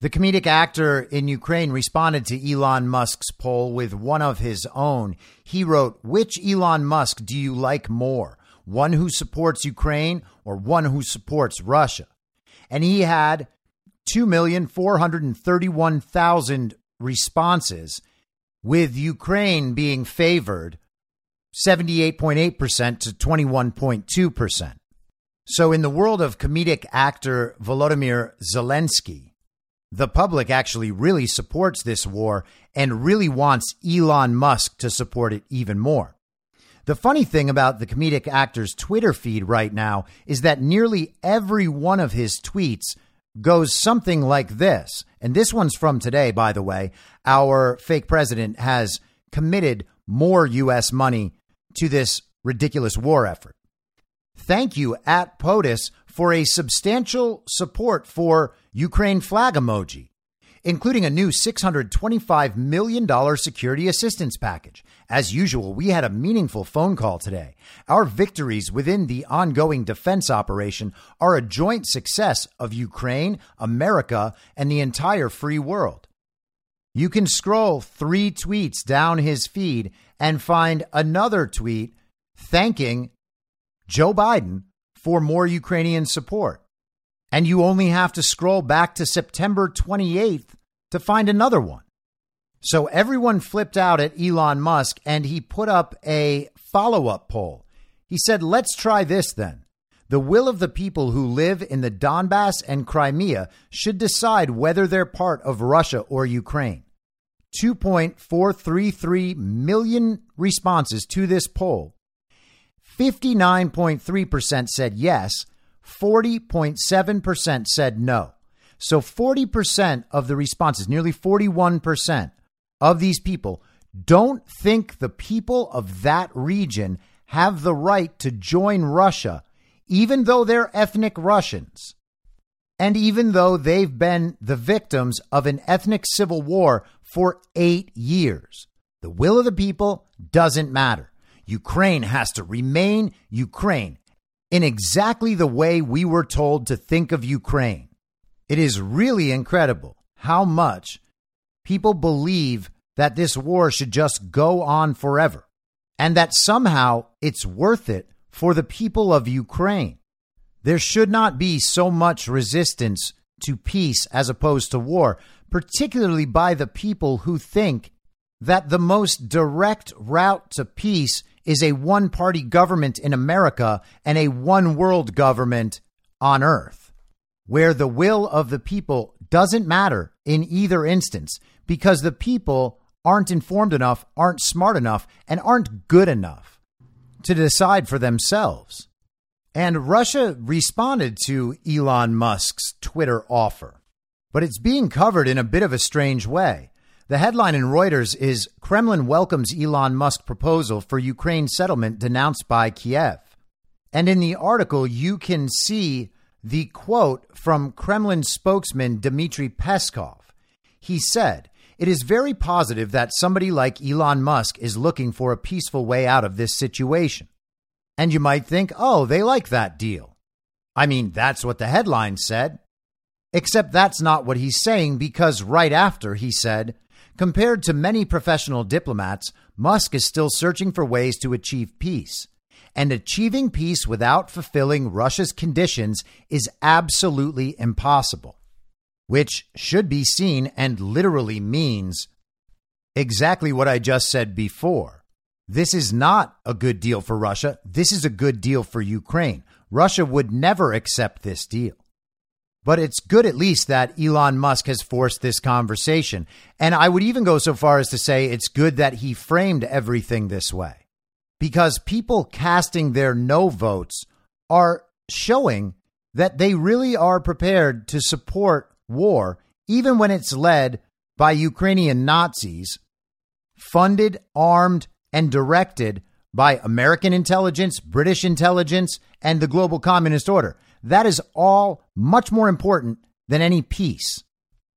The comedic actor in Ukraine responded to Elon Musk's poll with one of his own. He wrote, Which Elon Musk do you like more? One who supports Ukraine or one who supports Russia? And he had 2,431,000 responses, with Ukraine being favored 78.8% to 21.2%. So, in the world of comedic actor Volodymyr Zelensky, the public actually really supports this war and really wants Elon Musk to support it even more. The funny thing about the comedic actor's Twitter feed right now is that nearly every one of his tweets goes something like this. And this one's from today, by the way. Our fake president has committed more U.S. money to this ridiculous war effort. Thank you at POTUS for a substantial support for Ukraine flag emoji, including a new $625 million security assistance package. As usual, we had a meaningful phone call today. Our victories within the ongoing defense operation are a joint success of Ukraine, America, and the entire free world. You can scroll three tweets down his feed and find another tweet thanking Joe Biden for more Ukrainian support. And you only have to scroll back to September 28th to find another one. So everyone flipped out at Elon Musk and he put up a follow up poll. He said, let's try this then. The will of the people who live in the Donbass and Crimea should decide whether they're part of Russia or Ukraine. 2.433 million responses to this poll. 59.3% said yes, 40.7% said no. So 40% of the responses, nearly 41% of these people, don't think the people of that region have the right to join Russia even though they're ethnic Russians, and even though they've been the victims of an ethnic civil war for eight years. The will of the people doesn't matter. Ukraine has to remain Ukraine in exactly the way we were told to think of Ukraine. It is really incredible how much people believe that this war should just go on forever and that somehow it's worth it for the people of Ukraine. There should not be so much resistance to peace as opposed to war, particularly by the people who think that the most direct route to peace is a one party government in America and a one world government on earth, where the will of the people doesn't matter in either instance because the people aren't informed enough, aren't smart enough, and aren't good enough to decide for themselves. And Russia responded to Elon Musk's Twitter offer, but it's being covered in a bit of a strange way. The headline in Reuters is Kremlin welcomes Elon Musk proposal for Ukraine settlement denounced by Kiev. And in the article, you can see the quote from Kremlin spokesman Dmitry Peskov. He said, it is very positive that somebody like Elon Musk is looking for a peaceful way out of this situation. And you might think, oh, they like that deal. I mean, that's what the headline said. Except that's not what he's saying because right after he said, compared to many professional diplomats, Musk is still searching for ways to achieve peace. And achieving peace without fulfilling Russia's conditions is absolutely impossible which should be seen and literally means exactly what I just said before. This is not a good deal for Russia. This is a good deal for Ukraine. Russia would never accept this deal. But it's good at least that Elon Musk has forced this conversation. And I would even go so far as to say it's good that he framed everything this way. Because people casting their no votes are showing that they really are prepared to support war, even when it's led by Ukrainian Nazis, funded, armed, and directed by American intelligence, British intelligence, and the global communist order. That is all much more important than any peace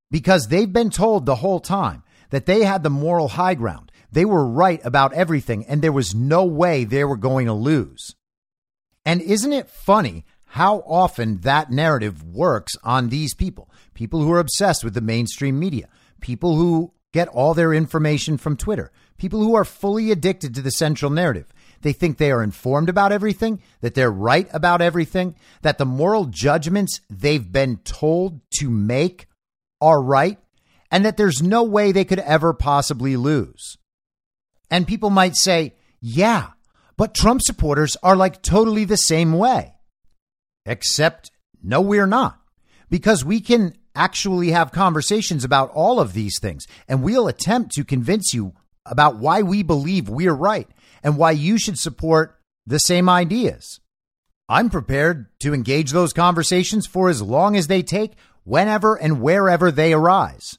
because they've been told the whole time that they had the moral high ground. They were right about everything, and there was no way they were going to lose. And isn't it funny how often that narrative works on these people? people who are obsessed with the mainstream media, people who get all their information from Twitter, people who are fully addicted to the central narrative. They think they are informed about everything, that they're right about everything, that the moral judgments they've been told to make are right, and that there's no way they could ever possibly lose. And people might say, yeah, but Trump supporters are like totally the same way. Except, no, we're not. Because we can actually have conversations about all of these things. And we'll attempt to convince you about why we believe we're right and why you should support the same ideas. I'm prepared to engage those conversations for as long as they take, whenever and wherever they arise.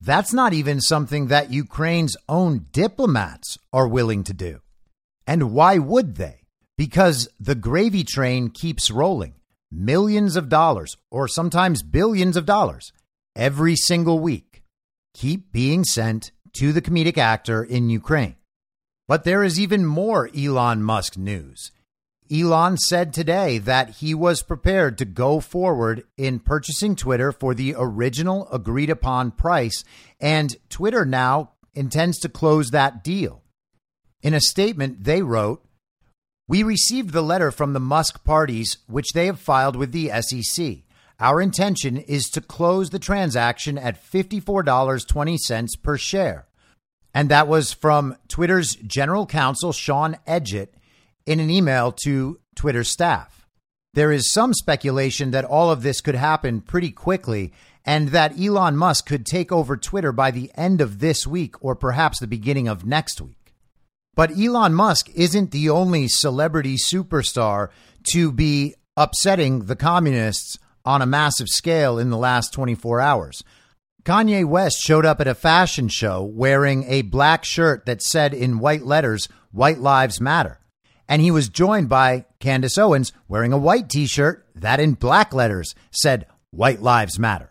That's not even something that Ukraine's own diplomats are willing to do. And why would they? Because the gravy train keeps rolling millions of dollars or sometimes billions of dollars every single week keep being sent to the comedic actor in Ukraine. But there is even more Elon Musk news. Elon said today that he was prepared to go forward in purchasing Twitter for the original agreed upon price, and Twitter now intends to close that deal. In a statement they wrote, We received the letter from the Musk parties, which they have filed with the SEC. Our intention is to close the transaction at $54.20 per share. And that was from Twitter's general counsel, Sean Edgett, in an email to Twitter staff. There is some speculation that all of this could happen pretty quickly and that Elon Musk could take over Twitter by the end of this week or perhaps the beginning of next week. But Elon Musk isn't the only celebrity superstar to be upsetting the communists on a massive scale in the last 24 hours. Kanye West showed up at a fashion show wearing a black shirt that said in white letters, White Lives Matter. And he was joined by Candace Owens wearing a white t shirt that in black letters said, White Lives Matter.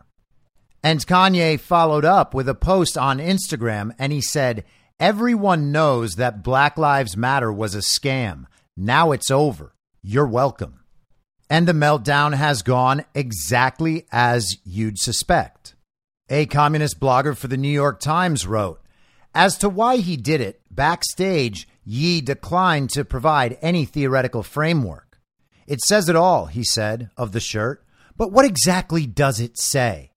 And Kanye followed up with a post on Instagram and he said, Everyone knows that Black Lives Matter was a scam. Now it's over. You're welcome. And the meltdown has gone exactly as you'd suspect. A communist blogger for the New York Times wrote As to why he did it, backstage, Ye declined to provide any theoretical framework. It says it all, he said, of the shirt. But what exactly does it say?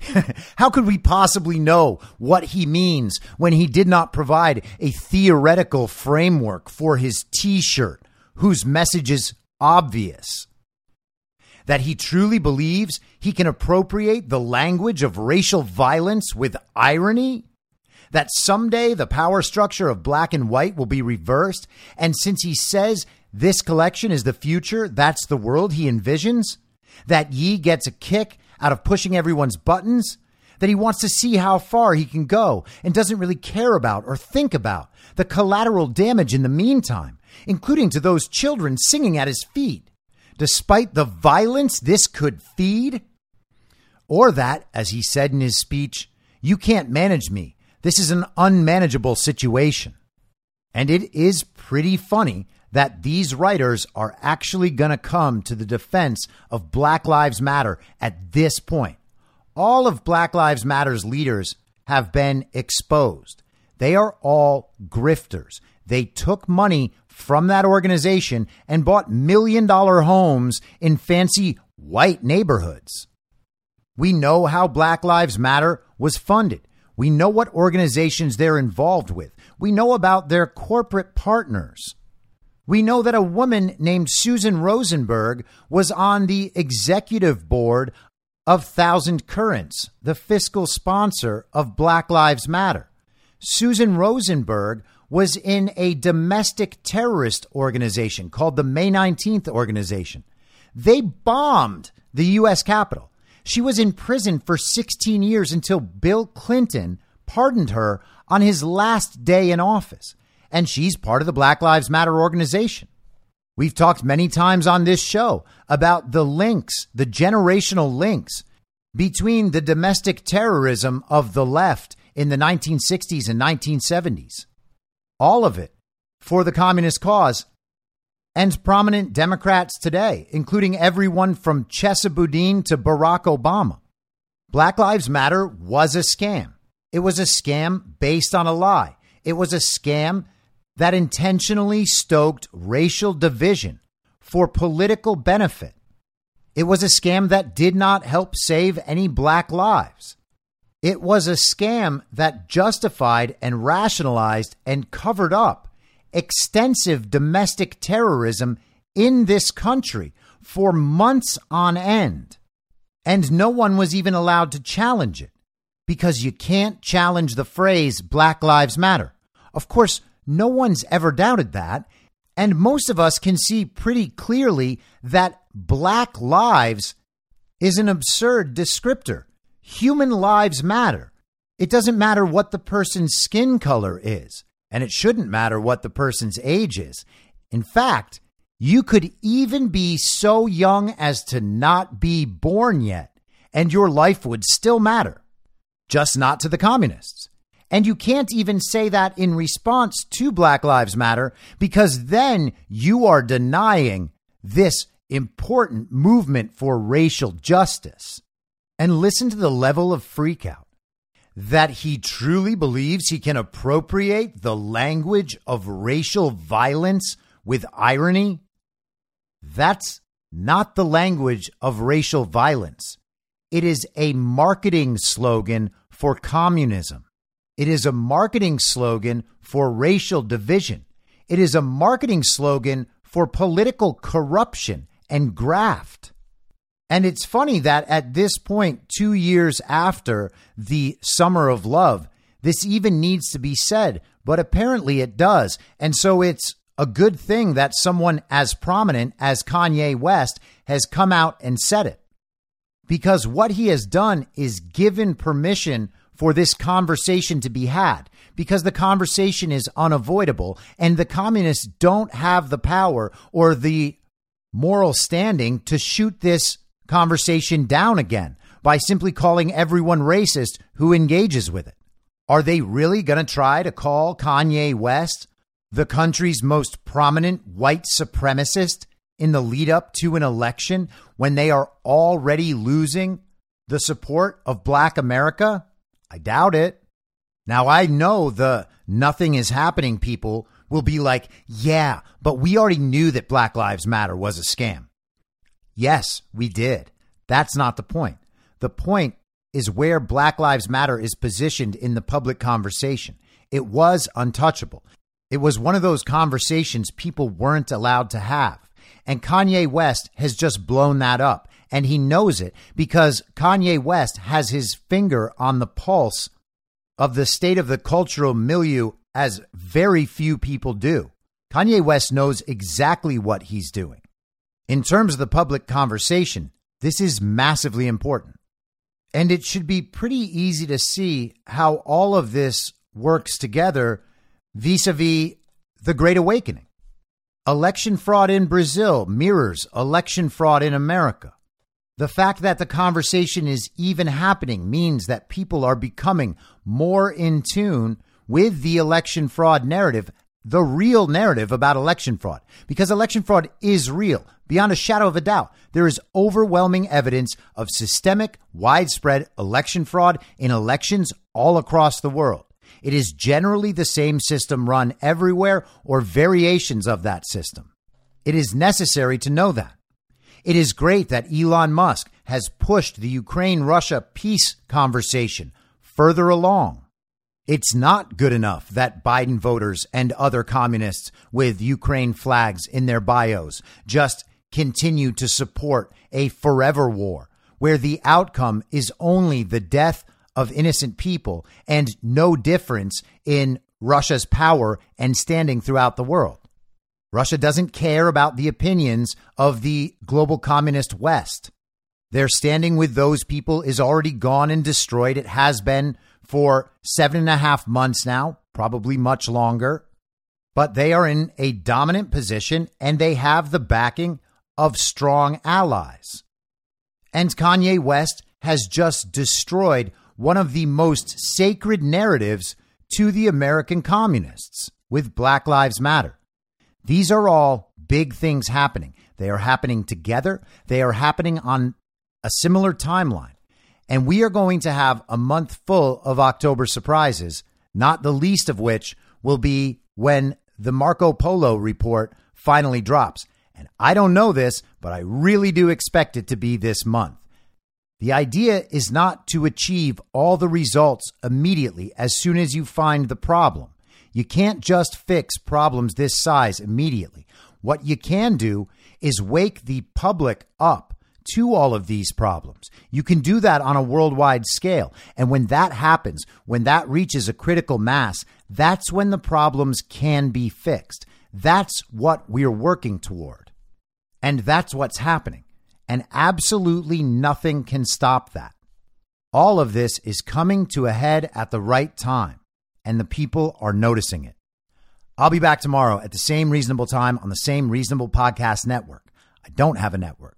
How could we possibly know what he means when he did not provide a theoretical framework for his t shirt, whose message is obvious? That he truly believes he can appropriate the language of racial violence with irony? That someday the power structure of black and white will be reversed? And since he says this collection is the future, that's the world he envisions? That Ye gets a kick out of pushing everyone's buttons, that he wants to see how far he can go and doesn't really care about or think about the collateral damage in the meantime, including to those children singing at his feet, despite the violence this could feed? Or that, as he said in his speech, you can't manage me. This is an unmanageable situation. And it is pretty funny that these writers are actually going to come to the defense of Black Lives Matter at this point. All of Black Lives Matter's leaders have been exposed. They are all grifters. They took money from that organization and bought million dollar homes in fancy white neighborhoods. We know how Black Lives Matter was funded. We know what organizations they're involved with. We know about their corporate partners. We know that a woman named Susan Rosenberg was on the executive board of Thousand Currents, the fiscal sponsor of Black Lives Matter. Susan Rosenberg was in a domestic terrorist organization called the May 19th Organization. They bombed the U.S. Capitol. She was in prison for 16 years until Bill Clinton pardoned her on his last day in office and she's part of the Black Lives Matter organization. We've talked many times on this show about the links, the generational links between the domestic terrorism of the left in the 1960s and 1970s. All of it for the communist cause and prominent Democrats today, including everyone from Chesa Boudin to Barack Obama. Black Lives Matter was a scam. It was a scam based on a lie. It was a scam that intentionally stoked racial division for political benefit. It was a scam that did not help save any black lives. It was a scam that justified and rationalized and covered up extensive domestic terrorism in this country for months on end. And no one was even allowed to challenge it because you can't challenge the phrase Black Lives Matter. Of course, no one's ever doubted that. And most of us can see pretty clearly that black lives is an absurd descriptor. Human lives matter. It doesn't matter what the person's skin color is, and it shouldn't matter what the person's age is. In fact, you could even be so young as to not be born yet, and your life would still matter, just not to the communists. And you can't even say that in response to Black Lives Matter because then you are denying this important movement for racial justice. And listen to the level of freakout that he truly believes he can appropriate the language of racial violence with irony, that's not the language of racial violence. It is a marketing slogan for communism. It is a marketing slogan for racial division. It is a marketing slogan for political corruption and graft. And it's funny that at this point, two years after the Summer of Love, this even needs to be said, but apparently it does. And so it's a good thing that someone as prominent as Kanye West has come out and said it. Because what he has done is given permission for this conversation to be had because the conversation is unavoidable and the communists don't have the power or the moral standing to shoot this conversation down again by simply calling everyone racist who engages with it. Are they really going to try to call Kanye West the country's most prominent white supremacist in the lead up to an election when they are already losing the support of black America? I doubt it. Now, I know the nothing is happening people will be like, yeah, but we already knew that Black Lives Matter was a scam. Yes, we did. That's not the point. The point is where Black Lives Matter is positioned in the public conversation. It was untouchable. It was one of those conversations people weren't allowed to have. And Kanye West has just blown that up. And he knows it because Kanye West has his finger on the pulse of the state of the cultural milieu as very few people do. Kanye West knows exactly what he's doing. In terms of the public conversation, this is massively important. And it should be pretty easy to see how all of this works together vis a vis the Great Awakening. Election fraud in Brazil mirrors election fraud in America. The fact that the conversation is even happening means that people are becoming more in tune with the election fraud narrative, the real narrative about election fraud, because election fraud is real. Beyond a shadow of a doubt, there is overwhelming evidence of systemic, widespread election fraud in elections all across the world. It is generally the same system run everywhere or variations of that system. It is necessary to know that. It is great that Elon Musk has pushed the Ukraine Russia peace conversation further along. It's not good enough that Biden voters and other communists with Ukraine flags in their bios just continue to support a forever war where the outcome is only the death of innocent people and no difference in Russia's power and standing throughout the world. Russia doesn't care about the opinions of the global communist West. Their standing with those people is already gone and destroyed. It has been for seven and a half months now, probably much longer. But they are in a dominant position and they have the backing of strong allies. And Kanye West has just destroyed one of the most sacred narratives to the American communists with Black Lives Matter. These are all big things happening. They are happening together, they are happening on a similar timeline. And we are going to have a month full of October surprises, not the least of which will be when the Marco Polo report finally drops. And I don't know this, but I really do expect it to be this month. The idea is not to achieve all the results immediately as soon as you find the problem. You can't just fix problems this size immediately. What you can do is wake the public up to all of these problems. You can do that on a worldwide scale. And when that happens, when that reaches a critical mass, that's when the problems can be fixed. That's what we're working toward. And that's what's happening. And absolutely nothing can stop that. All of this is coming to a head at the right time and the people are noticing it. I'll be back tomorrow at the same reasonable time on the same reasonable podcast network. I don't have a network.